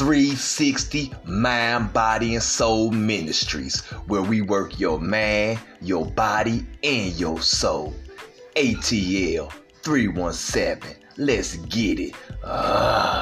360 Mind, Body, and Soul Ministries, where we work your mind, your body, and your soul. ATL 317. Let's get it. Uh.